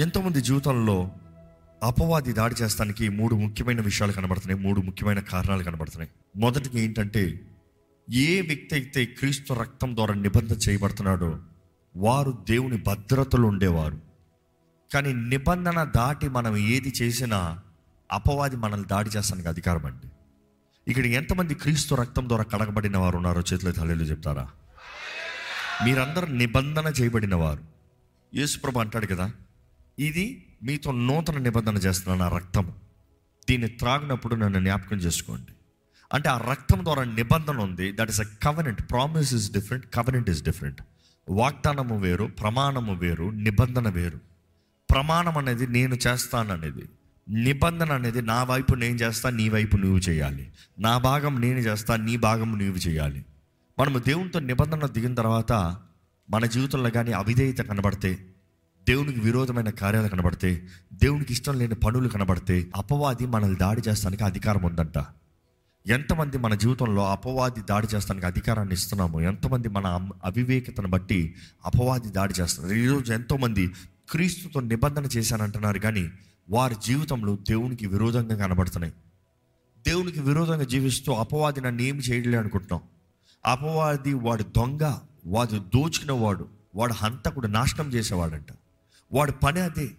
ఎంతోమంది జీవితంలో అపవాది దాడి చేస్తానికి మూడు ముఖ్యమైన విషయాలు కనబడుతున్నాయి మూడు ముఖ్యమైన కారణాలు కనబడుతున్నాయి. మొదటిది ఏంటంటే ఏ వ్యక్తి అయితే క్రీస్తు రక్తం ద్వారా నిబంధన చేయబడుతున్నాడో వారు దేవుని భద్రతలు ఉండేవారు. కానీ నిబంధన దాటి మనం ఏది చేసినా అపవాది మనల్ని దాడి చేస్తానికి అధికారం అండి. ఇక్కడ ఎంతమంది క్రీస్తు రక్తం ద్వారా కడగబడిన వారు ఉన్నారో చేతిలో తల్లిలో చెప్తారా? మీరందరూ నిబంధన చేయబడిన వారు. యేసుప్రభు అంటాడు కదా ఇది మీతో నూతన నిబంధన చేస్తున్నాను నా రక్తము దీన్ని త్రాగినప్పుడు నన్ను జ్ఞాపకం చేసుకోండి. అంటే ఆ రక్తం ద్వారా నిబంధన ఉంది. That is a covenant promise is different covenant is different వాగ్దానము వేరు ప్రమాణము వేరు నిబంధన వేరు. ప్రమాణం అనేది నేను చేస్తాననేది నిబంధన అనేది నా వైపు నేను చేస్తా నీ వైపు నువ్వు చేయాలి. నా భాగం నేను చేస్తా నీ భాగం నువ్వు చేయాలి. మనము దేవునితో నిబంధన దిగిన తర్వాత మన జీవితంలో కానీ అవిధేయత కనబడితే దేవునికి విరోధమైన కార్యాలు కనబడితే దేవునికి ఇష్టం లేని పనులు కనబడితే అపవాది మనల్ని దాడి చేస్తానికి అధికారం ఉందంట. ఎంతమంది మన జీవితంలో అపవాది దాడి చేస్తానికి అధికారాన్ని ఇస్తున్నాము ఎంతమంది మన అవివేకతను బట్టి అపవాది దాడి చేస్తున్నారు. ఈరోజు ఎంతోమంది క్రీస్తుతో నిబంధన చేశానంటున్నారు కానీ వారి జీవితంలో దేవునికి విరోధంగా కనబడుతున్నాయి. దేవునికి విరోధంగా జీవిస్తూ అపవాది నన్ను ఏమి చేయలే అనుకుంటున్నాం. అపవాది వాడు దొంగ వాడు దోచుకున్న వాడు వాడు హంతకుడు నాశనం చేసేవాడంట. వాడు పని అదే.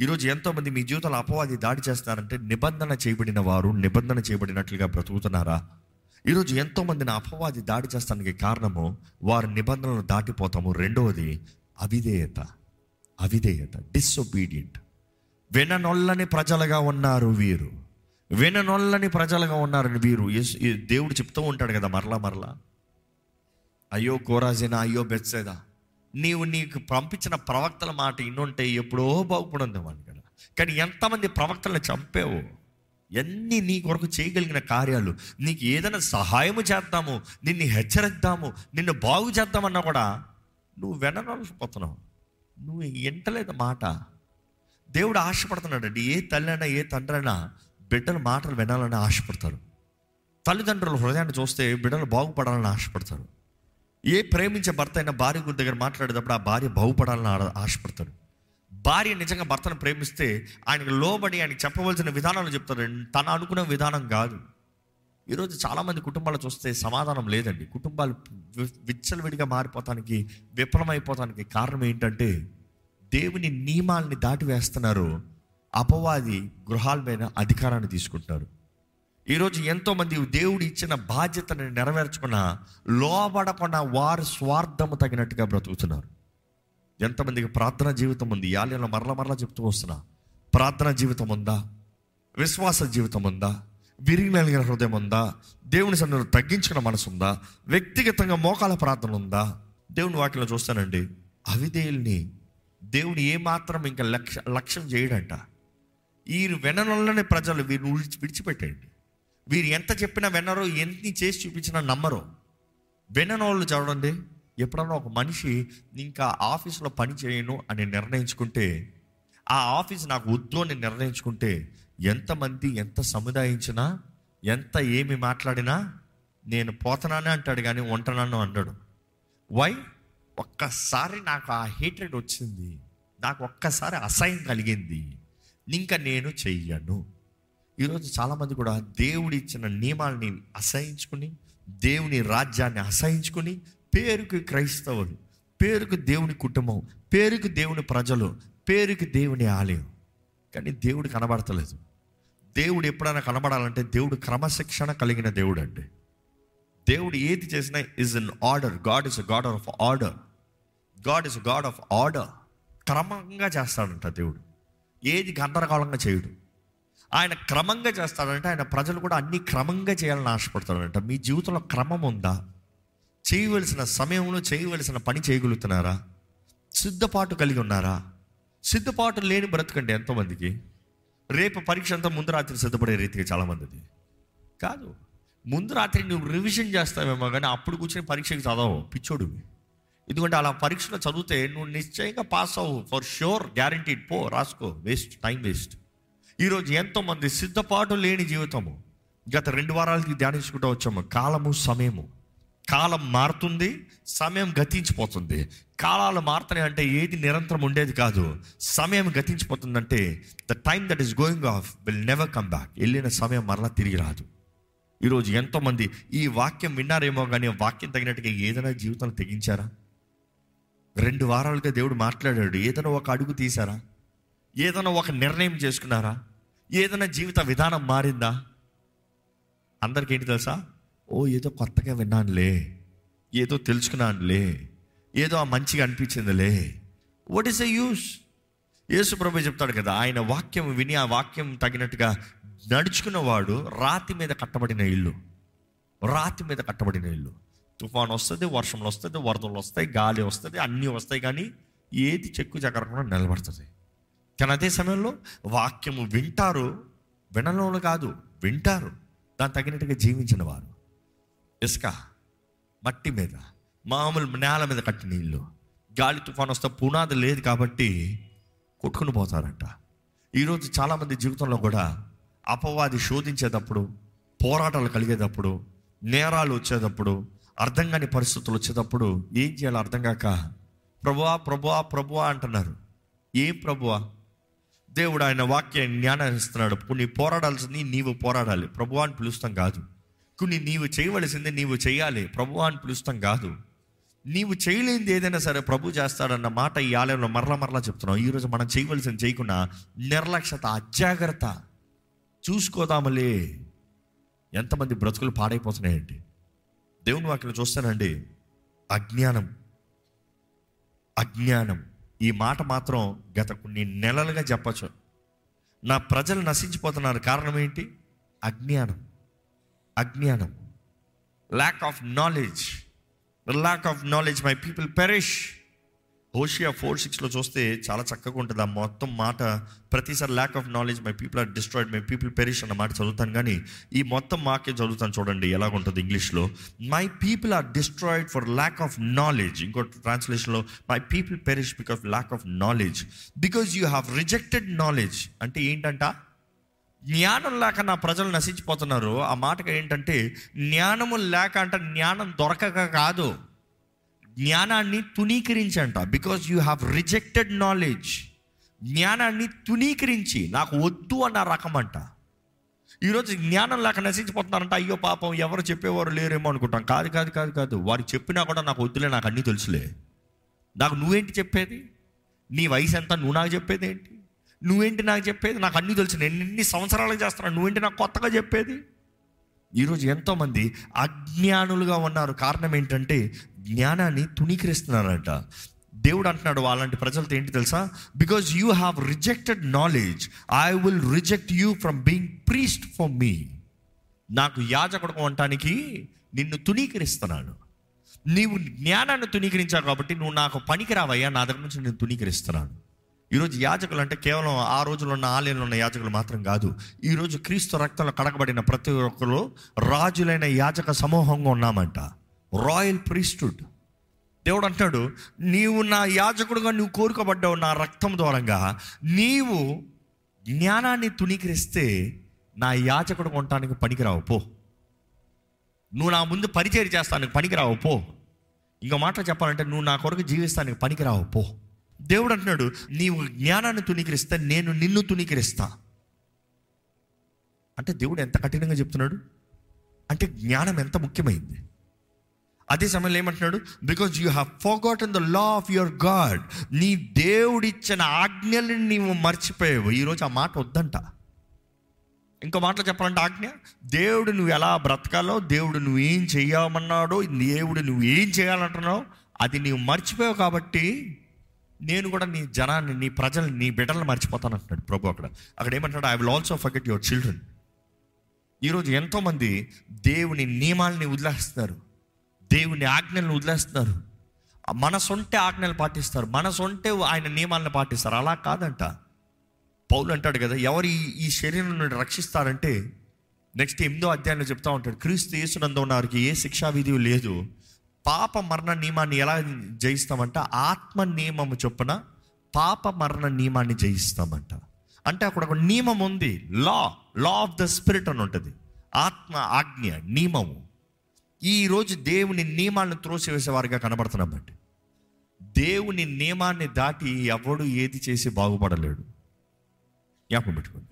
ఈరోజు ఎంతోమంది మీ జీవితంలో అపవాది దాడి చేస్తున్నారంటే నిబంధన చేయబడిన వారు నిబంధన చేయబడినట్లుగా బ్రతుకుతున్నారా? ఈరోజు ఎంతోమందిని అపవాది దాడి చేస్తానికి కారణము వారి నిబంధనలు దాటిపోతాము. రెండవది అవిధేయత. అవిధేయత. డిసొబీడియంట్ విననొల్లని ప్రజలుగా ఉన్నారు వీరు. విననొల్లని ప్రజలుగా ఉన్నారని వీరు. ఈ దేవుడు చెప్తూ ఉంటాడు కదా మరలా మరలా. అయ్యో కోరాజేనా అయ్యో బెత్సేదా? నీవు నీకు పంపించిన ప్రవక్తల మాట ఇన్నుంటే ఎప్పుడో బాగుపడింది వాడిని కదా కానీ ఎంతమంది ప్రవక్తలను చంపావు? ఎన్ని నీ కొరకు చేయగలిగిన కార్యాలు? నీకు ఏదైనా సహాయము చేద్దాము నిన్ను హెచ్చరిద్దాము నిన్ను బాగు చేద్దామన్నా కూడా నువ్వు వెననలిపోతున్నావు నువ్వు ఎంటలేదు మాట. దేవుడు ఆశపడుతున్నాడండి ఏ తల్లి అయినా ఏ తండ్రి అయినా బిడ్డల మాటలు వినాలని ఆశపడతారు. తల్లిదండ్రుల హృదయాన్ని చూస్తే బిడ్డలు బాగుపడాలని ఆశపడతారు. ఏ ప్రేమించే భర్త అయినా భార్య గురి దగ్గర మాట్లాడేటప్పుడు ఆ భార్య బాగుపడాలని ఆశపడతాడు. భార్య నిజంగా భర్తను ప్రేమిస్తే ఆయనకు లోబడి ఆయనకి చెప్పవలసిన విధానాలు చెప్తారు తను అనుకున్న విధానం కాదు. ఈరోజు చాలామంది కుటుంబాలు చూస్తే సమాధానం లేదండి. కుటుంబాలు విచ్చలవిడిగా మారిపోతానికి విఫలమైపోతానికి కారణం ఏంటంటే దేవుని నియమాల్ని దాటివేస్తున్నారు. అపవాది గృహాల మీద అధికారాన్ని తీసుకుంటారు ఈరోజు ఎంతోమంది దేవుడు ఇచ్చిన బాధ్యతను నెరవేర్చుకున్న లోబడకుండా వారి స్వార్థము తగినట్టుగా బ్రతుకుతున్నారు. ఎంతమందికి ప్రార్థన జీవితం ఉంది? యాలయంలో మరల మరలా చెప్తూ వస్తున్నా. ప్రార్థన జీవితం ఉందా? విశ్వాస జీవితం ఉందా? విరిగినలిగిన హృదయం ఉందా? దేవుని సన్నిధిలో తగ్గించుకున్న మనసు ఉందా? వ్యక్తిగతంగా మోకాల ప్రార్థన ఉందా? దేవుని వాటిలో చూస్తానండి. అవిధేయుల్ని దేవుడు ఏమాత్రం ఇంకా లక్ష్య లక్ష్యం చేయడంట. వీరు వెననొల్లని ప్రజలు వీరిని విడిచి విడిచిపెట్టండి వీరు ఎంత చెప్పినా వినరో ఎన్ని చేసి చూపించినా నమ్మరు. విననోళ్ళు చదవండి ఎప్పుడన్నా ఒక మనిషి ఇంకా ఆఫీస్లో పని చేయను అని నిర్ణయించుకుంటే ఆ ఆఫీస్ నాకు వద్దు అని నిర్ణయించుకుంటే ఎంతమంది ఎంత సముదాయించినా ఎంత ఏమి మాట్లాడినా నేను పోతున్నానే అంటాడు కానీ ఉంటున్నాను అంటాడు వై? ఒక్కసారి నాకు ఆ హేట్రెడ్ వచ్చింది. నాకు ఒక్కసారి అసహ్యం కలిగింది. ఇంకా నేను చెయ్యను. ఈరోజు చాలామంది కూడా దేవుడి ఇచ్చిన నియమాల్ని అసహించుకుని దేవుని రాజ్యాన్ని అసహించుకుని పేరుకి క్రైస్తవులు పేరుకు దేవుని కుటుంబం పేరుకు దేవుని ప్రజలు పేరుకి దేవుని ఆలయం. కానీ దేవుడు కనబడతలేదు. దేవుడు ఎప్పుడైనా కనబడాలంటే దేవుడు క్రమశిక్షణ కలిగిన దేవుడు అండి దేవుడు ఏది చేసినా is in order God is God of order God is God of order క్రమంగా చేస్తాడంట దేవుడు. ఏది గందరగోళంగా చేయడు. ఆయన క్రమంగా చేస్తాడంటే ఆయన ప్రజలు కూడా అన్ని క్రమంగా చేయాలని ఆశపడతాడంట. మీ జీవితంలో క్రమం ఉందా? చేయవలసిన సమయంలో చేయవలసిన పని చేయగలుగుతున్నారా? సిద్ధపాటు కలిగి ఉన్నారా? సిద్ధపాటు లేని బ్రతకండి ఎంతోమందికి. రేపు పరీక్ష అంతా ముందు రాత్రి సిద్ధపడే రీతిగా చాలామందిది. కాదు ముందు రాత్రి నువ్వు రివిజన్ చేస్తావేమో కానీ అప్పుడు కూర్చొని పరీక్షకి చదవవు. పిచ్చోడు ఎందుకంటే అలా పరీక్షలో చదివితే నువ్వు నిశ్చయంగా పాస్ అవ్వు. ఫర్ షూర్ గ్యారంటీడ్ పో రాసుకో. వేస్ట్ టైం వేస్ట్ ఈరోజు ఎంతోమంది సిద్ధపాటు లేని జీవితము. గత రెండు వారాలకి ధ్యానించుకుంటూ వచ్చాము. కాలము సమయము. కాలం మారుతుంది సమయం గతించిపోతుంది. కాలాలు మారుతున్నాయి అంటే ఏది నిరంతరం ఉండేది కాదు. సమయం గతించిపోతుందంటే the time that is going off will never come back వెళ్ళిన సమయం మరలా తిరిగి రాదు. ఈరోజు ఎంతోమంది ఈ వాక్యం విన్నారేమో కానీ వాక్యం తగినట్టుగా ఏదైనా జీవితంలో తెగించారా? రెండు వారాలుగా దేవుడు మాట్లాడాడు. ఏదైనా ఒక అడుగు తీశారా? ఏదైనా ఒక నిర్ణయం చేసుకున్నారా? ఏదైనా జీవిత విధానం మారిందా? అందరికీ ఏంటి తెలుసా? ఓ ఏదో కొత్తగా విన్నానులే. ఏదో తెలుసుకున్నానులే. ఏదో ఆ మంచిగా అనిపించిందిలే. What is a use Yesu ప్రభు చెప్తాడు కదా ఆయన వాక్యం విని ఆ వాక్యం తగినట్టుగా నడుచుకున్నవాడు రాతి మీద కట్టబడిన ఇల్లు. రాతి మీద కట్టబడిన ఇల్లు. తుఫాన్ వస్తుంది వర్షంలో వస్తుంది వరదలు వస్తాయి గాలి వస్తుంది అన్నీ వస్తాయి కానీ ఏది చెక్కు చెక్కరకుండా నిలబడుతుంది. కానీ అదే సమయంలో వాక్యము వింటారు వినడంలో కాదు వింటారు. దాని తగినట్టుగా జీవించిన వారు. ఇసుక మట్టి మీద మామూలు నేల మీద కట్టిన ఇల్లు. గాలి తుఫాను వస్తే పునాది లేదు కాబట్టి కొట్టుకుని పోతారంట. ఈరోజు చాలామంది జీవితంలో కూడా అపవాది శోధించేటప్పుడు పోరాటాలు కలిగేటప్పుడు నేరాలు వచ్చేటప్పుడు అర్థం కాని పరిస్థితులు వచ్చేటప్పుడు ఏం చేయాలో అర్థం కాక ప్రభువా ప్రభువా ప్రభువా అంటున్నారు. ఏం ప్రభువా? దేవుడు ఆయన వాక్య జ్ఞానాన్ని ఇస్తున్నాడు కొన్ని పోరాడాల్సింది నీవు పోరాడాలి. ప్రభువా అని పిలుస్తాం కాదు. కొన్ని నీవు చేయవలసింది నీవు చేయాలి. ప్రభువా అని పిలుస్తాం కాదు. నీవు చేయలేనిది ఏదైనా సరే ప్రభు చేస్తాడన్న మాట ఈ ఆలయంలో మరలా మరలా చెప్తున్నాం ఈరోజు మనం చేయవలసింది చేయకుండా నిర్లక్ష్యత అజాగ్రత్త చూసుకోదామలే. ఎంతమంది బ్రతుకులు పాడైపోతున్నాయండి. దేవుని వాక్యం చూస్తానండి. అజ్ఞానం. అజ్ఞానం. ఈ మాట మాత్రం గత కొన్ని నెలలుగా చెప్పచ్చు. నా ప్రజలు నశించిపోతున్నారు. కారణం ఏంటి? అజ్ఞానం. అజ్ఞానం. Lack of knowledge lack of knowledge my people perish Hosea four సిక్స్లో చూస్తే చాలా చక్కగా ఉంటుంది. ఆ మొత్తం మాట ప్రతిసారి lack of knowledge my people are destroyed my people perish అన్న మాట చదువుతాను కానీ ఈ మొత్తం మాకే చదువుతాను చూడండి ఎలాగుంటుంది ఇంగ్లీష్లో. My people are destroyed for lack of knowledge ఇంకో ట్రాన్స్లేషన్లో my people perish because lack of knowledge because you have rejected knowledge అంటే ఏంటంట? జ్ఞానం లేక నా ప్రజలు నశించిపోతున్నారు. ఆ మాటగా ఏంటంటే జ్ఞానము లేక అంటే జ్ఞానం దొరకక కాదు. జ్ఞానాన్ని తునీకరించంట because you have rejected knowledge జ్ఞానాన్ని తునీకరించి నాకు వద్దు అన్న రకం అంట ఈరోజు జ్ఞానం లేక నశించిపోతున్నారంట. అయ్యో పాపం ఎవరు చెప్పేవారు లేరేమో అనుకుంటాం. కాదు కాదు కాదు కాదు. వారు చెప్పినా కూడా నాకు వద్దులే నాకు అన్నీ తెలుసులే. నాకు నువ్వేంటి చెప్పేది? నీ వయసు ఎంత? నువ్వు నాకు చెప్పేది ఏంటి నువ్వేంటి నాకు చెప్పేది? నాకు అన్నీ తెలుసు. నేను ఎన్ని సంవత్సరాలు చేస్తున్నాను? నువ్వేంటి నాకు కొత్తగా చెప్పేది? ఈరోజు ఎంతోమంది అజ్ఞానులుగా ఉన్నారు. కారణం ఏంటంటే జ్ఞానాన్ని తుణీకరిస్తున్నారంట. దేవుడు అంటున్నాడు అలాంటి ప్రజలతో ఏంటి తెలుసా? Because you have rejected knowledge I will reject you from being priest for me నాకు యాజకుడు ఉండటానికి నిన్ను తునీకరిస్తున్నాను నీవు జ్ఞానాన్ని తుణీకరించావు కాబట్టి నువ్వు నాకు పనికిరావయ్యా. నా దగ్గర నుంచి నేను తుణీకరిస్తున్నాను ఈరోజు యాజకులు అంటే కేవలం ఆ రోజుల్లో ఉన్న ఆలయంలో ఉన్న యాజకులు మాత్రం కాదు. ఈరోజు క్రీస్తు రక్తంలో కడగబడిన ప్రతి ఒక్కరు రాజులైన యాజక సమూహంగా ఉన్నామంట. Royal priesthood. దేవుడు అంటాడు నీవు నా యాజకుడుగా నువ్వు కోరుకోబడ్డావు నా రక్తం ద్వారంగా. నీవు జ్ఞానాన్ని తుణీకరిస్తే నా యాజకుడు కొనటానికి పనికిరావు. పో. నువ్వు నా ముందు పరిచయం చేస్తానికి పనికిరావు. పో. ఇంకో మాట చెప్పాలంటే నువ్వు నా కొరకు జీవిస్తానికి పనికిరావు. పో. దేవుడు అంటున్నాడు నీవు జ్ఞానాన్ని తునీకరిస్తే నేను నిన్ను తునీకరిస్తా అంటే దేవుడు ఎంత కఠినంగా చెప్తున్నాడు? అంటే జ్ఞానం ఎంత ముఖ్యమైంది? అదే సమయంలో ఏమంటున్నాడు? Because you have forgotten the law of your God నీ దేవుడిచ్చిన ఆజ్ఞల్ని నీవు మర్చిపోయావు. ఈరోజు ఆ మాట వద్దంట. ఇంకో మాటలో చెప్పాలంటే ఆజ్ఞ దేవుడు నువ్వు ఎలా బ్రతకాలో దేవుడు నువ్వు ఏం చేయమన్నాడో దేవుడు నువ్వు ఏం చేయాలంటున్నావు అది నీవు మర్చిపోయావు కాబట్టి నేను కూడా నీ జనాన్ని నీ ప్రజల్ని నీ బిడ్డలను మర్చిపోతాను అంటున్నాడు ప్రభు అక్కడ. అక్కడ ఏమంటాడు I will also forget your children ఈరోజు ఎంతోమంది దేవుని నియమాలని వదిలేస్తున్నారు. దేవుని ఆజ్ఞలను వదిలేస్తున్నారు. మన సొంటే ఆజ్ఞలు పాటిస్తారు మన సొంటే ఆయన నియమాలను పాటిస్తారు. అలా కాదంట. పౌలు అంటాడు కదా ఎవరు ఈ శరీరం నుండి రక్షిస్తారంటే నెక్స్ట్ ఎనిమిదో అధ్యాయంలో చెప్తా ఉంటాడు క్రీస్తు యేసునందు ఉన్న వారికి ఏ శిక్షా విధి లేదు. పాప మరణ నియమాన్ని ఎలా జయిస్తామంట? ఆత్మ నియమము చొప్పున పాప మరణ నియమాన్ని జయిస్తామంట. అంటే అక్కడ ఒక నియమం ఉంది. Law law of the spirit అని ఉంటుంది. ఆత్మ ఆజ్ఞ నియమము. ఈరోజు దేవుని నియమాలను త్రోసివేసేవారుగా కనబడుతున్నామండి. దేవుని నియమాన్ని దాటి ఎవడు ఏది చేసి బాగుపడలేడు. జ్ఞాపకం పెట్టుకోండి.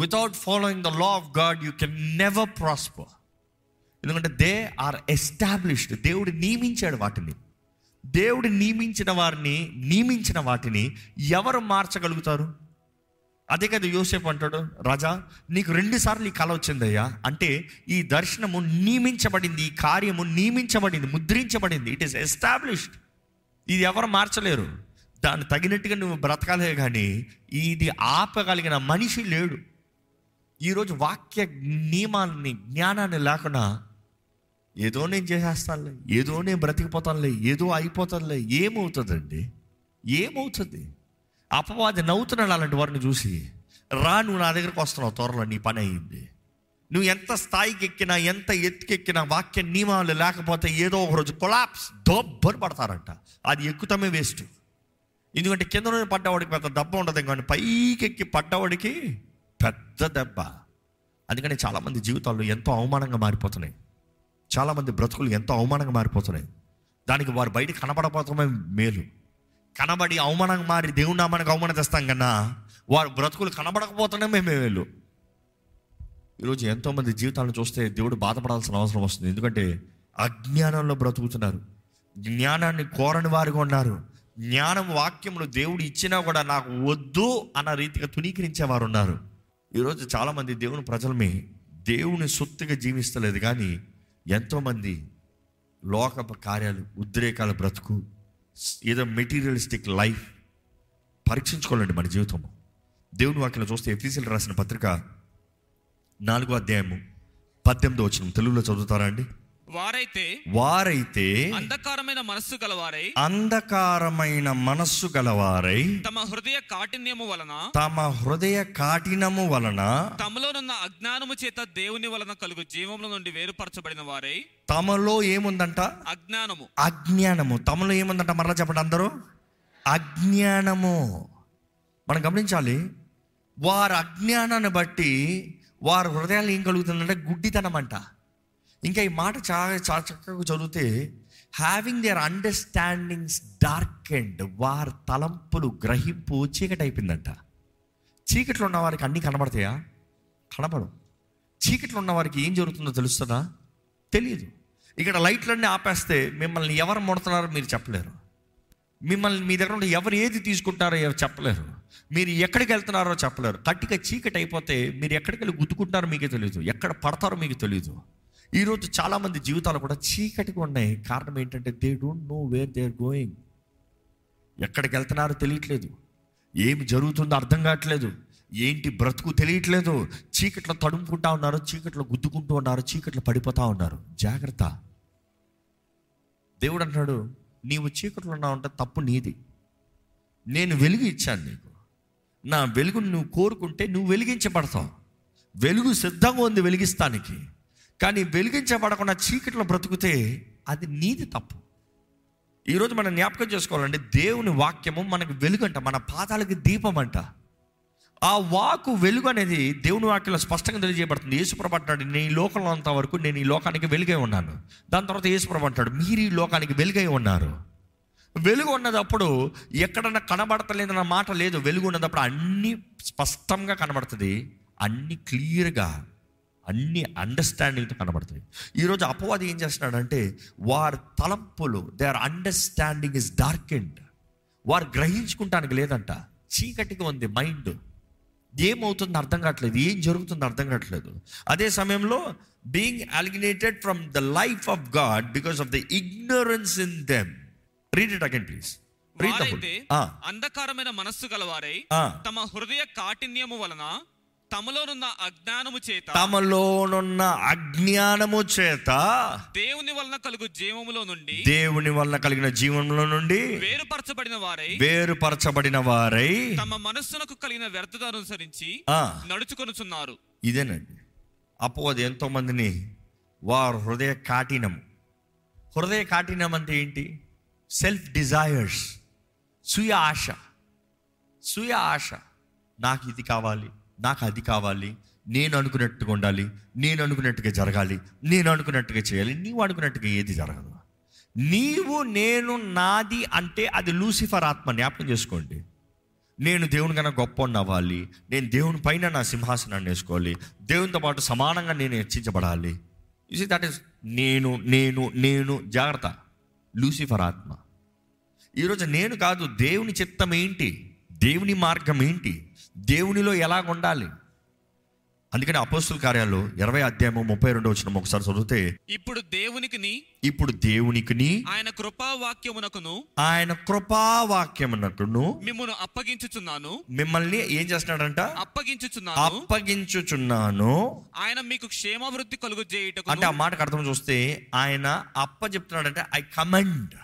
Without following the law of God you can never prosper ఎందుకంటే దే ఆర్ ఎస్టాబ్లిష్డ్. దేవుడు నియమించాడు వాటిని. దేవుడు నియమించిన వారిని నియమించిన వాటిని ఎవరు మార్చగలుగుతారు? అదే కదా యోసేపు అంటాడు రాజా నీకు రెండుసార్లు ఈ కళ వచ్చిందయ్యా. అంటే ఈ దర్శనము నియమించబడింది ఈ కార్యము నియమించబడింది ముద్రించబడింది. ఇట్ ఈస్ ఎస్టాబ్లిష్డ్ ఇది ఎవరు మార్చలేరు? దాన్ని తగినట్టుగా నువ్వు బ్రతకాలే కానీ ఇది ఆపగలిగిన మనిషి లేడు. ఈరోజు వాక్య నియమాలని జ్ఞానాన్ని లేకుండా ఏదో నేను చేసేస్తానులే ఏదో నేను బ్రతికిపోతానులే ఏదో అయిపోతానులే ఏమవుతుందండి? ఏమవుతుంది? అపవాది నవ్వుతున్నాడు అలాంటి వారిని చూసి రా నువ్వు నా దగ్గరకు వస్తున్నావు త్వరలో నీ పని అయింది. నువ్వు ఎంత స్థాయికి ఎక్కినా ఎంత ఎత్తుకెక్కినా వాక్య నియమాలు లేకపోతే ఏదో ఒక రోజు కొలాప్స్ దొబ్బని పడతారంట. అది ఎక్కుతామే వేస్ట్. ఎందుకంటే కింద నుండి పడ్డవాడికి పెద్ద దెబ్బ ఉండదు కానీ పైకి ఎక్కి పడ్డవాడికి పెద్ద దెబ్బ. అందుకని చాలామంది జీవితాల్లో ఎంతో అవమానంగా మారిపోతున్నాయి. చాలామంది బ్రతుకులు ఎంతో అవమానంగా మారిపోతున్నాయి. దానికి వారు బయట కనబడపోవటమే మేలు. కనబడి అవమానంగా మారి దేవుడు నామానికి అవమానం తెస్తాం కన్నా వారు బ్రతుకులు కనబడకపోతేనే మేలు. ఈరోజు ఎంతోమంది జీవితాలను చూస్తే దేవుడు బాధపడాల్సిన అవసరం వస్తుంది. ఎందుకంటే అజ్ఞానంలో బ్రతుకుతున్నారు. జ్ఞానాన్ని కోరని వారుగా ఉన్నారు. జ్ఞానం వాక్యములు దేవుడు ఇచ్చినా కూడా నాకు వద్దు అన్న రీతిగా తునీకరించేవారు ఉన్నారు. ఈరోజు చాలామంది దేవుని ప్రజలమే దేవుని సొత్తుగా జీవిస్తలేదు. కానీ ఎంతోమంది లోకపు కార్యాలు ఉద్రేకాల బ్రతుకు ఏదో మెటీరియలిస్టిక్ లైఫ్ పరీక్షించుకోవాలండి మన జీవితం దేవుని వాక్యం చూస్తే ఎఫీసీలు రాసిన పత్రిక నాలుగో అధ్యాయము పద్దెనిమిదో వచ్చిన తెలుగులో చదువుతారా అండి? వారైతే వారైతే అంధకారమైన మనస్సు గలవారై అంధకారమైన మనస్సు గలవారై తమ హృదయ కాఠిన్యము వలన తమ హృదయ కాఠినము వలన తమలోనున్న అజ్ఞానము చేత దేవుని వలన కలుగు జీవముల నుండి వేరుపరచబడిన వారై తమలో ఏముందంట? అజ్ఞానము. అజ్ఞానము. తమలో ఏముందంట మరలా చెప్పండి అందరూ? అజ్ఞానము. మనం గమనించాలి వారి అజ్ఞానాన్ని బట్టి వారి హృదయాలు ఏం కలుగుతుందంటే గుడ్డితనం అంట ఇంకా ఈ మాట చాలా చాలా చక్కగా చదివితే having their understandings dark and వారి తలంపులు గ్రహింపు చీకటి అయిపోయిందంట చీకట్లో ఉన్న వారికి అన్నీ కనబడతాయా? కనబడవు. చీకట్లో ఉన్న వారికి ఏం జరుగుతుందో తెలుస్తుందా? తెలియదు ఇక్కడ లైట్లన్నీ ఆపేస్తే మిమ్మల్ని ఎవరు ముడుతున్నారో మీరు చెప్పలేరు. మిమ్మల్ని మీ దగ్గర ఉండి ఎవరు ఏది తీసుకుంటారో చెప్పలేరు. మీరు ఎక్కడికి వెళ్తున్నారో చెప్పలేరు. కట్టిగా చీకటి అయిపోతే మీరు ఎక్కడికి వెళ్ళి గుద్దుకుంటారో మీకే తెలియదు ఎక్కడ పడతారో మీకు తెలియదు ఈరోజు చాలామంది జీవితాలు కూడా చీకటిగా ఉన్నాయి. కారణం ఏంటంటే they don't know where they are going ఎక్కడికి వెళ్తున్నారో తెలియట్లేదు. ఏమి జరుగుతుందో అర్థం కావట్లేదు. ఏంటి బ్రతుకు తెలియట్లేదు. చీకట్లో తడుముకుంటా ఉన్నారు చీకట్లో గుద్దుకుంటూ ఉన్నారు చీకట్లో పడిపోతూ ఉన్నారు. జాగ్రత్త. దేవుడు అంటున్నాడు నీవు చీకట్లో ఉన్నావు అంటే తప్పు నీది. నేను వెలుగు ఇచ్చాను నీకు. నా వెలుగును నువ్వు కోరుకుంటే నువ్వు వెలిగించబడతావు. వెలుగు సిద్ధంగా ఉంది వెలిగిస్తానికి. కానీ వెలిగించబడకుండా చీకట్లో బ్రతుకుతే అది నీది తప్పు. ఈరోజు మనం జ్ఞాపకం చేసుకోవాలంటే దేవుని వాక్యము మనకు వెలుగంట మన పాదాలకి దీపం అంట ఆ వాకు వెలుగు అనేది దేవుని వాక్యంలో స్పష్టంగా తెలియజేయబడుతుంది. యేసుప్రభ అంటాడు నేను ఈ లోకంలో అంత వరకు నేను ఈ లోకానికి వెలుగై ఉన్నాను. దాని తర్వాత యేసుప్రభ అంటాడు మీరు ఈ లోకానికి వెలుగై ఉన్నారు. వెలుగు ఉన్నదప్పుడు ఎక్కడన్నా కనబడతలేదన్న మాట లేదు. వెలుగు ఉన్నదప్పుడు అన్నీ స్పష్టంగా కనబడుతుంది అన్ని క్లియర్గా. అన్ని అండర్స్టాండింగ్తో కనబడుతుంది. ఈరోజు అపవాది ఏం చేస్తున్నాడంటే వారి తలంపులు they are understanding is dark and వారు గ్రహించుకుంటానికి లేదంట. చీకటిగా ఉంది మైండ్ ఏమవుతుందో అర్థం కావట్లేదు ఏం జరుగుతుందో అర్థం కావట్లేదు. అదే సమయంలో being alienated from the life of God because of the ignorance in them read it again please అంధకారమైన మనస్సు గలవారై. తమ హృదయ కాఠిన్యము వలన తమలోనున్న అజ్ఞానము చేత తమలోనున్న అజ్ఞానము చేత దేవుని వలన కలుగు జీవములో నుండి దేవుని వల్ల కలిగిన జీవనంలో నుండి వేరుపరచబడిన వారై వేరుపరచబడిన వారై తమ మనస్సునకు కలిగిన వ్యర్థత అనుసరించి నడుచుకొనుచున్నారు. ఇదేనండి. అపవాది ఎంతో మందిని వారు హృదయ కాఠినం. హృదయ కాఠినం అంటే ఏంటి? సెల్ఫ్ డిజైర్స్ సుయ ఆశ. సుయ ఆశ. నాకు ఇది కావాలి. నాకు అది కావాలి నేను అనుకున్నట్టుగా ఉండాలి నేను అనుకున్నట్టుగా జరగాలి నేను అనుకున్నట్టుగా చేయాలి నీవు అనుకున్నట్టుగా ఏది జరగదు. నీవు నేను నాది అంటే అది లూసిఫర్ ఆత్మ జ్ఞాపకం చేసుకోండి. నేను దేవుని కన్నా గొప్ప అవ్వాలి నేను దేవుని పైన నా సింహాసనాన్ని వేసుకోవాలి దేవునితో పాటు సమానంగా నేను హెచ్చించబడాలి. ఇసి దట్ ఇస్ నేను నేను నేను జాగ్రత్త. లూసిఫర్ ఆత్మ. ఈరోజు నేను కాదు దేవుని చిత్తం ఏంటి? దేవుని మార్గం ఏంటి? దేవునిలో ఎలాగ ఉండాలి? అందుకని అపోస్తుల కార్యాలు ఇరవై అధ్యాయము ముప్పై రెండు వచ్చిన ఒకసారి చదివితే ఇప్పుడు దేవునికిని ఇప్పుడు దేవునికిని ఆయన కృపావాక్యమునకును ఆయన కృపావాక్యమునకును మిమ్మును అప్పగించుచున్నాను. మిమ్మల్ని ఏం చేస్తున్నాడంట? అప్పగించుచున్నాను. అప్పగించుచున్నాను. ఆయన మీకు క్షేమాభివృద్ధి కలుగు అంటే చేయుటకు ఆ మాటకు అర్థం చూస్తే ఆయన అప్ప చెప్తున్నాడంటే ఐ కమెండ్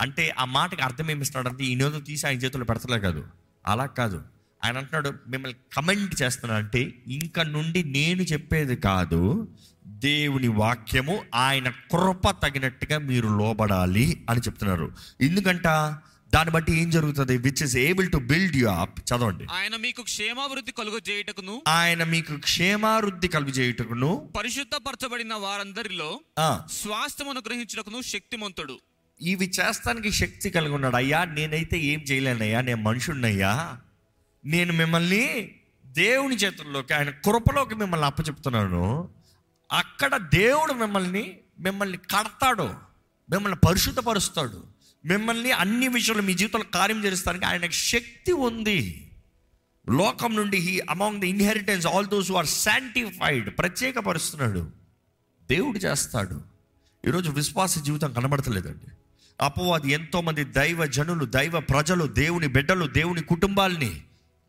అంటే ఆ మాటకి అర్థం ఏమి ఇస్తున్నాడంటే ఈ నేతో తీసి ఆయన చేతుల్లో పెడతలే కాదు. అలా కాదు. ఆయన అంటున్నాడు మిమ్మల్ని కమెంట్ చేస్తున్నాడు అంటే ఇంక నుండి నేను చెప్పేది కాదు దేవుని వాక్యము ఆయన కృప తగినట్టుగా మీరు లోబడాలి అని చెప్తున్నారు. ఎందుకంట? దాన్ని బట్టి ఏం జరుగుతుంది? Which is able to build you up చదవండి. ఆయన మీకు క్షేమాభివృద్ధి కలుగు చేయుటకును ఆయన మీకు క్షేమావృద్ధి కలుగు చేయుటకును పరిశుద్ధపరచబడిన వారందరిలో ఆ, స్వాస్థ్యమును గ్రహించుటకును శక్తిమంతుడు. ఇవి చేస్తానికి శక్తి కలిగి ఉన్నాడు. అయ్యా నేనైతే ఏం చేయలేనయ్యా నేను మనుషున్నయ్యా నేను మిమ్మల్ని దేవుని చేతుల్లోకి ఆయన కృపలోకి మిమ్మల్ని అప్పచెప్తున్నాను అక్కడ దేవుడు మిమ్మల్ని మిమ్మల్ని కడతాడు మిమ్మల్ని పరిశుద్ధపరుస్తాడు. మిమ్మల్ని అన్ని విషయాలు మీ జీవితంలో కార్యం చేస్తానికి ఆయనకు శక్తి ఉంది. లోకం నుండి he among the inheritance all those are sanctified ప్రత్యేకపరుస్తున్నాడు. దేవుడు చేస్తాడు. ఈరోజు విశ్వాస జీవితం కనబడతలేదండి. అపవాది ఎంతోమంది దైవ జనులు దైవ ప్రజలు దేవుని బిడ్డలు దేవుని కుటుంబాల్ని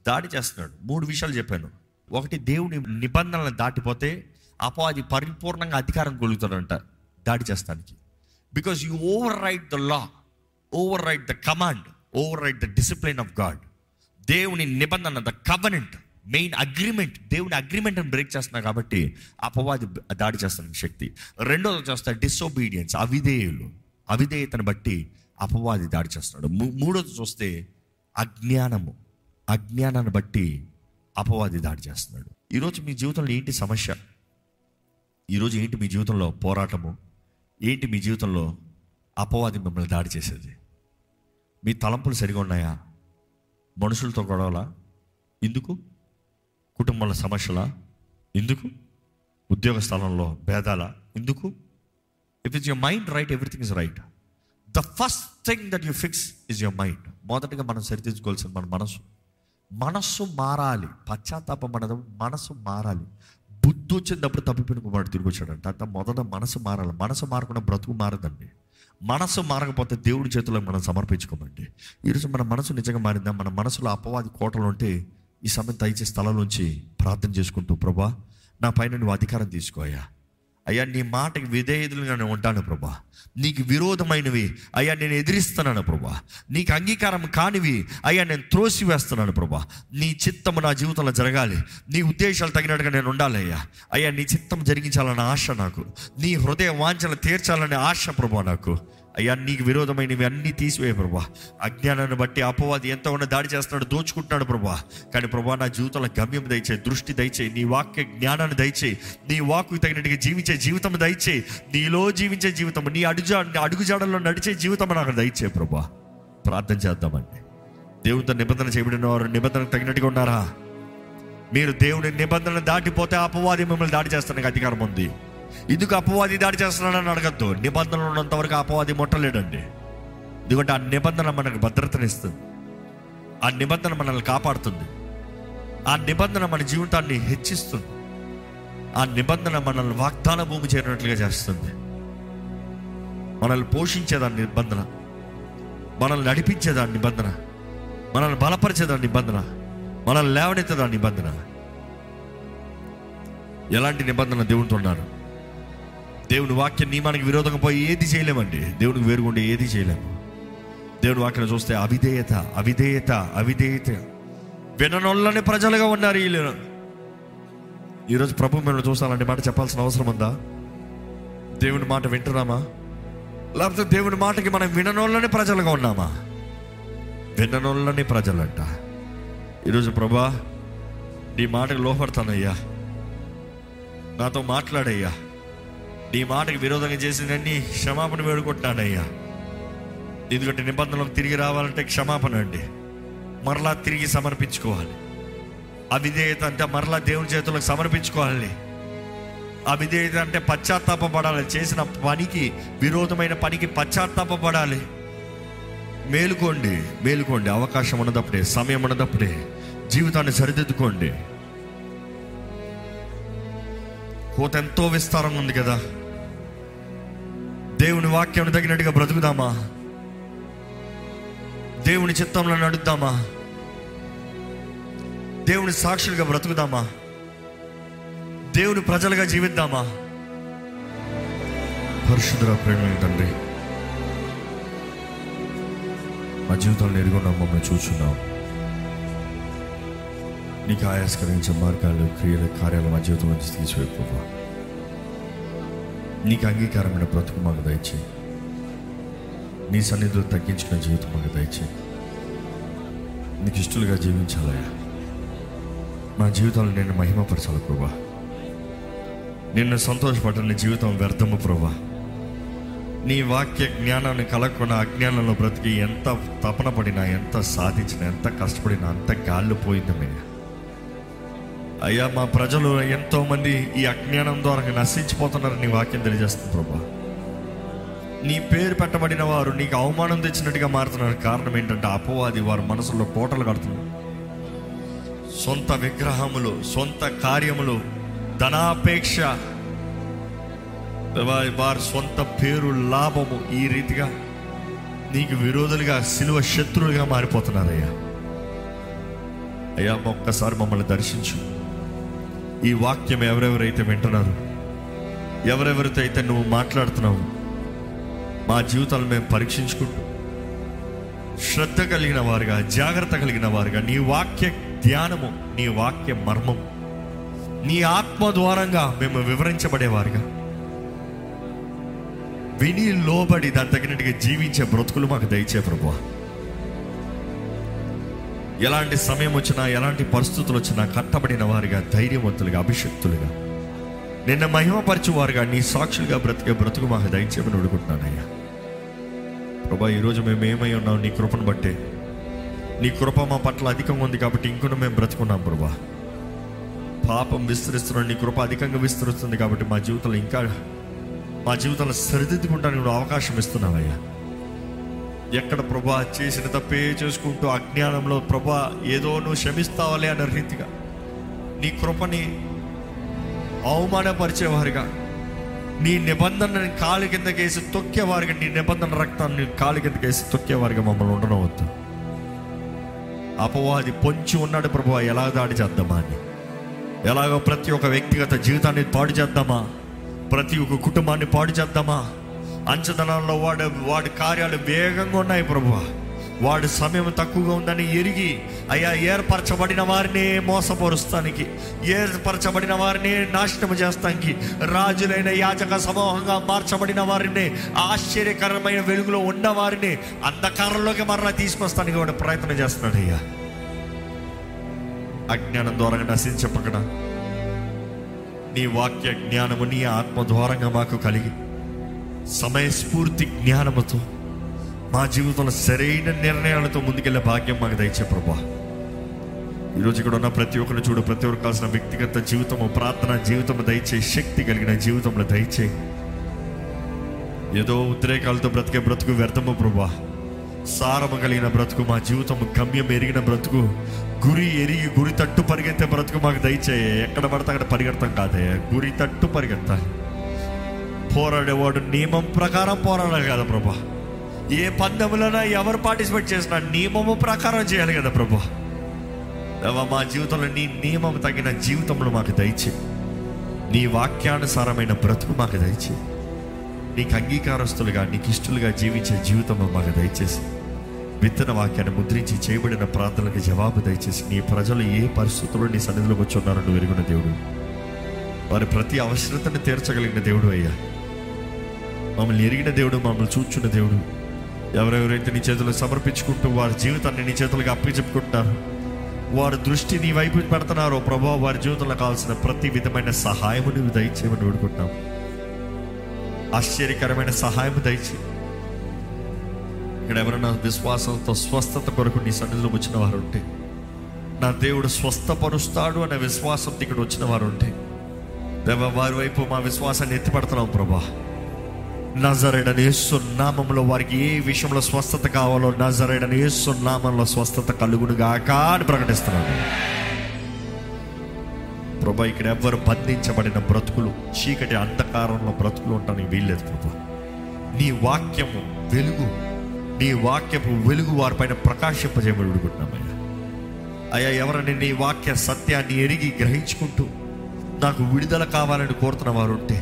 దాడి చేస్తున్నాడు. మూడు విషయాలు చెప్పాను. ఒకటి దేవుని నిబంధనలను దాటిపోతే అపవాది పరిపూర్ణంగా అధికారం కలుగుతాడంట దాడి చేస్తానికి. Because you overwrite the law overwrite the command overwrite the discipline of God దేవుని నిబంధన ద కవనెంట్ మెయిన్ అగ్రిమెంట్ దేవుని అగ్రిమెంట్ బ్రేక్ చేస్తున్నా కాబట్టి అపవాది దాడి చేస్తున్న శక్తి. రెండోది చూస్తే డిసోబీడియన్స్ అవిధేయులు. అవిధేయతను బట్టి అపవాది దాడి చేస్తున్నాడు. మూ- మూడోది చూస్తే అజ్ఞానము. అజ్ఞానాన్ని బట్టి అపవాది దాడి చేస్తున్నాడు. ఈరోజు మీ జీవితంలో ఏంటి సమస్య? ఈరోజు ఏంటి మీ జీవితంలో పోరాటము? ఏంటి మీ జీవితంలో అపవాది మిమ్మల్ని దాడి చేసేది? మీ తలంపులు సరిగా ఉన్నాయా? మనుషులతో గొడవలా? ఎందుకు? కుటుంబంలో సమస్యలా? ఎందుకు? ఉద్యోగ స్థలంలో భేదాల? ఎందుకు? If is your mind right everything is right the first thing that you fix is your mind మొదటగా మనం సరిదిద్దుకోవాల్సిన మన మనసు. మనస్సు మారాలి. పశ్చాత్తాపం మనది మనసు మారాలి. బుద్ధి వచ్చినప్పుడు తప్పిపోయిన తిరిగి వచ్చాడంట. అంత మొదట మనసు మారాలి. మనసు మారకుండా బ్రతుకు మారదండి. మనసు మారకపోతే దేవుడి చేతిలో మనం సమర్పించుకోమండి. ఈరోజు మన మనసు నిజంగా మారిందా? మన మనసులో అపవాది కోటలు ఉంటే ఈ సమయం దయచేసి స్థలంలోంచి ప్రార్థన చేసుకుంటూ ప్రభా నా పైన నువ్వు అధికారం తీసుకోయా అయ్యా నీ మాటకి విధేయులుగా నేను ఉంటాను ప్రభా. నీకు విరోధమైనవి అయ్యా నేను ఎదిరిస్తున్నాను ప్రభా. నీకు అంగీకారం కానివి అయ్యా నేను త్రోసివేస్తున్నాను ప్రభా. నీ చిత్తము నా జీవితంలో జరగాలి. నీ ఉద్దేశాలు తగినట్టుగా నేను ఉండాలి అయ్యా. అయ్యా నీ చిత్తం జరిగించాలన్న ఆశ నాకు. నీ హృదయ వాంఛలు తీర్చాలనే ఆశ ప్రభా నాకు. అయ్యా నీకు విరోధమైనవి అన్నీ తీసివేయ ప్రభా. అజ్ఞానాన్ని బట్టి అపవాది ఎంత ఉన్న దాడి చేస్తున్నాడు దోచుకుంటున్నాడు ప్రభా. కానీ ప్రభా నా జీవితంలో గమ్యం దయచేయి దృష్టి దయచేయి నీ వాక్య జ్ఞానాన్ని దయచేయి నీ వాక్కు తగినట్టుగా జీవించే జీవితం దయచేయి నీలో జీవించే జీవితం నీ అడుజా అడుగుజాడల్లో నడిచే జీవితం నాకు దయచేయి ప్రభా. ప్రార్థన చేద్దామండి. దేవునితో నిబంధన చేయబడిన వారు నిబంధనకు తగినట్టుగా ఉన్నారా? మీరు దేవుని నిబంధన దాటిపోతే అపవాది మిమ్మల్ని దాడి చేస్తానికి అధికారం ఉంది. ఎందుకు అపవాది దాడి చేస్తున్నాడని అడగద్దు. నిబంధనలు ఉన్నంత వరకు అపవాది ముట్టలేడండి. ఎందుకంటే ఆ నిబంధన మనకు భద్రతనిస్తుంది ఆ నిబంధన మనల్ని కాపాడుతుంది. ఆ నిబంధన మన జీవితాన్ని హెచ్చిస్తుంది. ఆ నిబంధన మనల్ని వాగ్దాన భూమి చేరినట్లుగా చేస్తుంది. మనల్ని పోషించేదాని నిబంధన. మనల్ని నడిపించేదాని నిబంధన. మనల్ని బలపరిచేదాని నిబంధన. మనల్ని లేవనెత్తేదాని నిబంధన. ఎలాంటి నిబంధన దేవునితో ఉన్నారు? దేవుని వాక్యం నియమానికి విరోధంగా పోయి ఏది చేయలేమండి. దేవునికి వేరుగుండి ఏది చేయలేము. దేవుని వాక్యం చూస్తే అవిధేయత అవిధేయత అవిధేయత. విననొల్లని ప్రజలుగా ఉన్నారు వీళ్ళు ఈరోజు ప్రభు మిమ్మల్ని చూస్తానంటే మాట చెప్పాల్సిన అవసరం ఉందా? దేవుని మాట వింటున్నామా? లేకపోతే దేవుని మాటకి మనం విననోళ్ళని ప్రజలుగా ఉన్నామా? విననోళ్ళని ప్రజలంట. ఈరోజు ప్రభా నీ మాటకు లోపడతానయ్యా నాతో మాట్లాడయ్యా. నీ మాటకు విరోధంగా చేసినన్ని క్షమాపణ వేడుకుంటున్నానయ్యా. ఎందుకంటే నిబంధనలకు తిరిగి రావాలంటే క్షమాపణ అండి. మరలా తిరిగి సమర్పించుకోవాలి. అవిధేయత అంటే మరలా దేవుని చేతులకు సమర్పించుకోవాలి అవిధేయత అంటే పశ్చాత్తాపడాలి చేసిన పనికి విరోధమైన పనికి పశ్చాత్తాపడాలి మేలుకోండి మేలుకోండి. అవకాశం ఉన్నదప్పుడే సమయం ఉన్నదప్పుడే జీవితాన్ని సరిదిద్దుకోండి. కోత ఎంతో విస్తారంగా ఉంది కదా. దేవుని వాక్యం తగినట్టుగా బ్రతుకుదామా? దేవుని చిత్తంలో నడుద్దామా? దేవుని సాక్షులుగా బ్రతుకుదామా? దేవుని ప్రజలుగా జీవిద్దామా? పరిశుద్ధుల ప్రేమ తండ్రి మా జీవితంలో ఎరుగున్నాం మమ్మల్ని చూస్తున్నాం నీకు ఆయాస్కరించే మార్గాలు క్రియలు కార్యాలు మా జీవితం నుంచి తీసివేయకపోవా నీకు అంగీకారమైన బ్రతుకు మాకు దయచేయి. నీ సన్నిధిలో తగ్గించుకునే జీవితం మాకు దయచేయి. నీకు ఇష్టలుగా జీవించాలయ్యా. మా జీవితంలో నేను మహిమపరచాలి ప్రభా. నిన్ను సంతోషపడని జీవితం వ్యర్థము ప్రభా. నీ వాక్య జ్ఞానాన్ని కలగకుండా అజ్ఞానంలో బ్రతికి ఎంత తపన పడినా ఎంత సాధించినా ఎంత కష్టపడినా అంత గాల్లో పోయిందమయ్యా అయ్యా మా ప్రజలు ఎంతో మంది ఈ అజ్ఞానం ద్వారా నశించిపోతున్నారని నీ వాక్యం తెలియజేస్తుంది ప్రభా. నీ పేరు పెట్టబడిన వారు నీకు అవమానం తెచ్చినట్టుగా మారుతున్నారు. కారణం ఏంటంటే అపవాది వారి మనసులో కోటలు కడుతున్నారు. సొంత విగ్రహములు సొంత కార్యములు ధనాపేక్ష వారి సొంత పేరు లాభము ఈ రీతిగా నీకు విరోధులుగా శిలువ శత్రువులుగా మారిపోతున్నారయ్యా. అయ్యా ఒక్కసారి మమ్మల్ని దర్శించు. ఈ వాక్యం ఎవరెవరైతే వింటున్నారు ఎవరెవరితో అయితే నువ్వు మాట్లాడుతున్నావు మా జీవితాలు మేము పరీక్షించుకుంటూ శ్రద్ధ కలిగిన వారుగా జాగ్రత్త కలిగిన వారుగా నీ వాక్య ధ్యానము నీ వాక్య మర్మం నీ ఆత్మ ద్వారంగా మేము వివరించబడేవారుగా. విని లోబడి దాని తగినట్టుగా జీవించే బ్రతుకులు మాకు దయచే ప్రభు ఎలాంటి సమయం వచ్చినా ఎలాంటి పరిస్థితులు వచ్చినా కట్టబడిన వారిగా ధైర్యవంతులుగా అభిషక్తులుగా. నిన్న మహిమపరచువారుగా నీ సాక్షులుగా బ్రతికే బ్రతుకు మాకు దయచేమని అడుగుతున్నానయ్యా. ప్రభా ఈరోజు మేము ఏమై ఉన్నాం? నీ కృపను బట్టే. నీ కృప మా పట్ల అధికంగా ఉంది కాబట్టి ఇంకొన మేము బ్రతుకున్నాం ప్రభా. పాపం విస్తరిస్తున్నాం నీ కృప అధికంగా విస్తరిస్తుంది కాబట్టి మా జీవితంలో ఇంకా మా జీవితంలో సరిదిద్దుకుంటానికి నువ్వు అవకాశం ఇస్తున్నావయ్యా. ఎక్కడ ప్రభా చేసిన తప్పే చేసుకుంటూ అజ్ఞానంలో ప్రభా ఏదో నువ్వు క్షమిస్తావాలి అన్న రీతిగా నీ కృపని అవమానపరిచేవారుగా నీ నిబంధనని కాలు కిందకేసి తొక్కేవారుగా నీ నిబంధన రక్తాన్ని కాలు కిందకేసి తొక్కేవారుగా మమ్మల్ని ఉండనవద్దు. అపవాది పొంచి ఉన్నాడు ప్రభు ఎలా దాడి చేద్దామా అని? ఎలాగో ప్రతి ఒక్క వ్యక్తిగత జీవితాన్ని పాడు చేద్దామా? ప్రతి ఒక్క కుటుంబాన్ని పాడు చేద్దామా? అంచదనంలో వాడు వాడి కార్యాలు వేగంగా ఉన్నాయి ప్రభు వాడి సమయం తక్కువగా ఉందని ఎరిగి అయ్యా ఏర్పరచబడిన వారిని మోసపరుస్తానికి ఏర్పరచబడిన వారిని నాశనం చేస్తానికి రాజులైన యాచక సమూహంగా మార్చబడిన వారిని ఆశ్చర్యకరమైన వెలుగులో ఉన్న వారిని అంధకారంలోకి మరలా తీసుకొస్తానికి వాడు ప్రయత్నం చేస్తున్నాడు అయ్యా. అజ్ఞానం ద్వారా నశించపకడా నీ వాక్య జ్ఞానము నీ ఆత్మ ద్వారంగా మాకు కలిగి సమయస్ఫూర్తి జ్ఞానముతో మా జీవితంలో సరైన నిర్ణయాలతో ముందుకెళ్ళే భాగ్యం మాకు దయచే ప్రభా. ఈరోజు ఇక్కడ ఉన్న ప్రతి ఒక్కరిని చూడు ప్రతి ఒక్కరు కావాల్సిన వ్యక్తిగత జీవితము ప్రార్థన జీవితము దయచే శక్తి కలిగిన జీవితంలో దయచే. ఏదో ఉద్రేకాలతో బ్రతికే బ్రతుకు వ్యర్థము ప్రభా. సారము కలిగిన బ్రతుకు మా జీవితము గమ్యం ఎరిగిన బ్రతుకు గురి ఎరిగి గురి తట్టు పరిగెత్తే బ్రతుకు మాకు దయచేయ. ఎక్కడ పడితే అక్కడ పరిగెడతాం కాదే గురి తట్టు పరిగెత్తాలి. పోరాడేవాడు నియమం ప్రకారం పోరాడాలి కదా ప్రభా. ఏ పందెములైనా ఎవరు పార్టిసిపేట్ చేసినా నియమము ప్రకారం చేయాలి కదా ప్రభా. దేవా, మా జీవితంలో నీ నియమం తగిన జీవితంలో మాకు దయచే నీ వాక్యానుసారమైన బ్రతుకు మాకు దయచే నీకు అంగీకారస్తులుగా నీకు ఇష్టలుగా జీవించే జీవితం మాకు దయచేసి విత్తన వాక్యాన్ని ముద్రించి చేయబడిన ప్రార్థనలకు జవాబు దయచేసి నీ ప్రజలు ఏ పరిస్థితుల్లో నీ సన్నిధిలోకి వచ్చి ఉన్నారని నువ్వు దేవుడు. వారి ప్రతి అవసరతను తీర్చగలిగిన దేవుడు అయ్యా. మమ్మల్ని ఎరిగిన దేవుడు మమ్మల్ని చూచున్న దేవుడు. ఎవరెవరైతే నీ చేతులు సమర్పించుకుంటూ వారి జీవితాన్ని నీ చేతులకు అప్పచెప్పుకుంటున్నారు వారి దృష్టి నీ వైపు పెడుతున్నారో ప్రభా వారి జీవితంలో కావాల్సిన ప్రతి విధమైన సహాయము నువ్వు దయచేయమని వేడుకుంటున్నావు ఆశ్చర్యకరమైన సహాయం దయచేయి ఇక్కడ ఎవరైనా విశ్వాసంతో స్వస్థత కొరకు నీ సన్నిధిలో వచ్చిన వారు ఉంటే నా దేవుడు స్వస్థపరుస్తాడు అనే విశ్వాసంతో ఇక్కడ వచ్చిన వారు ఉంటే దేవ వారి వైపు మా విశ్వాసాన్ని ఎత్తిపడుతున్నాం ప్రభా. నజరేడని సున్నామంలో నామంలో వారికి ఏ విషయంలో స్వస్థత కావాలో నజరేడని సున్నామంలో నామంలో స్వస్థత కలుగును గాక అని ప్రకటిస్తున్నాను ప్రభా ఇక్కడ ఎవ్వరు బంధించబడిన బ్రతుకులు చీకటి అంధకారంలో బ్రతుకులు ఉండడానికి వీల్లేదు ప్రభా. నీ వాక్యము వెలుగు నీ వాక్యపు వెలుగు వారిపైన ప్రకాశింపజేయమని విడుకుంటున్నామయ్యా అయ్యా ఎవరైనా నీ వాక్య సత్యాన్ని ఎరిగి గ్రహించుకుంటూ నాకు విడుదల కావాలని కోరుతున్న వారు ఉంటే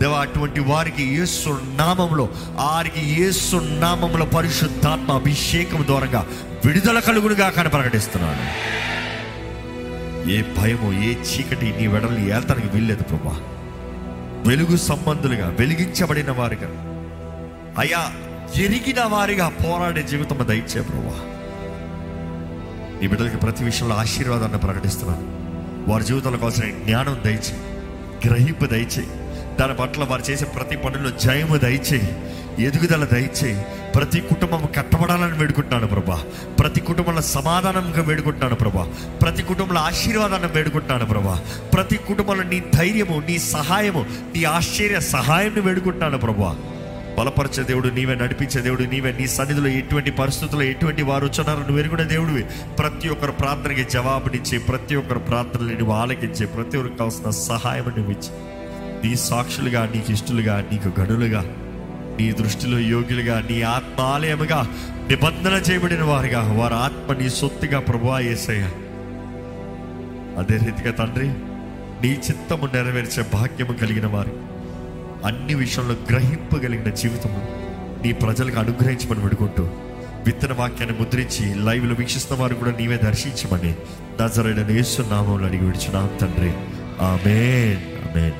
దేవా అటువంటి వారికి యేసు నామంలో వారికి యేసు నామంలో పరిశుద్ధాత్మ అభిషేకం ద్వారంగా విడుదల కలుగునుగా కానీ ప్రకటిస్తున్నాను. ఏ భయము ఏ చీకటి నీ వెడల్ని ఏల్తానికి వీల్లేదు ప్రభా. వెలుగు సంబంధులుగా వెలిగించబడిన వారిగా. అయ్యా ఎరిగిన వారిగా పోరాడే జీవితం దయచే ప్రభా. నీ బిడ్డలకి ప్రతి విషయంలో ఆశీర్వాదాన్ని ప్రకటిస్తున్నాను. వారి జీవితంలో కావాల్సిన జ్ఞానం దయచేయి గ్రహింపు దయచేయి. దాని పట్ల వారు చేసే ప్రతి పనుల్లో జయము దయచేయి ఎదుగుదల దయచేయి ప్రతి కుటుంబం కట్టబడాలని వేడుకుంటున్నాను ప్రభా. ప్రతి కుటుంబంలో సమాధానంగా వేడుకుంటున్నాను ప్రభా. ప్రతి కుటుంబంలో ఆశీర్వాదాన్ని వేడుకుంటున్నాను ప్రభా. ప్రతి కుటుంబంలో నీ ధైర్యము నీ సహాయము నీ ఆశ్చర్య సహాయాన్ని వేడుకుంటున్నాను ప్రభా. బలపరిచే దేవుడు నీవే నడిపించే దేవుడు నీవే నీ సన్నిధిలో ఎటువంటి పరిస్థితుల్లో ఎటువంటి వారు వచ్చినారో నువ్వు ఎరుగునే దేవుడివి. ప్రతి ఒక్కరు ప్రార్థనకి జవాబునిచ్చి ప్రతి ఒక్కరు ప్రార్థనలు నువ్వు ఆలకించి ప్రతి ఒక్కరికి కావాల్సిన సహాయం నువ్వు ఇచ్చి నీ సాక్షులుగా నీకు ఇష్టలుగా నీకు గనులుగా నీ దృష్టిలో యోగ్యులుగా నీ ఆత్మాలయముగా నిబంధన చేయబడిన వారుగా వారి ఆత్మ నీ సొత్తుగా ప్రభువా యేసయ్య అదే రీతిగా తండ్రి నీ చిత్తము నెరవేర్చే భాగ్యము కలిగిన వారు అన్ని విషయంలో గ్రహింపగలిగిన జీవితము నీ ప్రజలకు అనుగ్రహించమని పెడుకుంటూ విత్తన వాక్యాన్ని ముద్రించి లైవ్లో వీక్షిస్తున్న వారు కూడా నీవే దర్శించమని నజరైన యేసు నామంలో అడిగి విడిచున్నాం తండ్రి. ఆమెన్. ఆమెన్.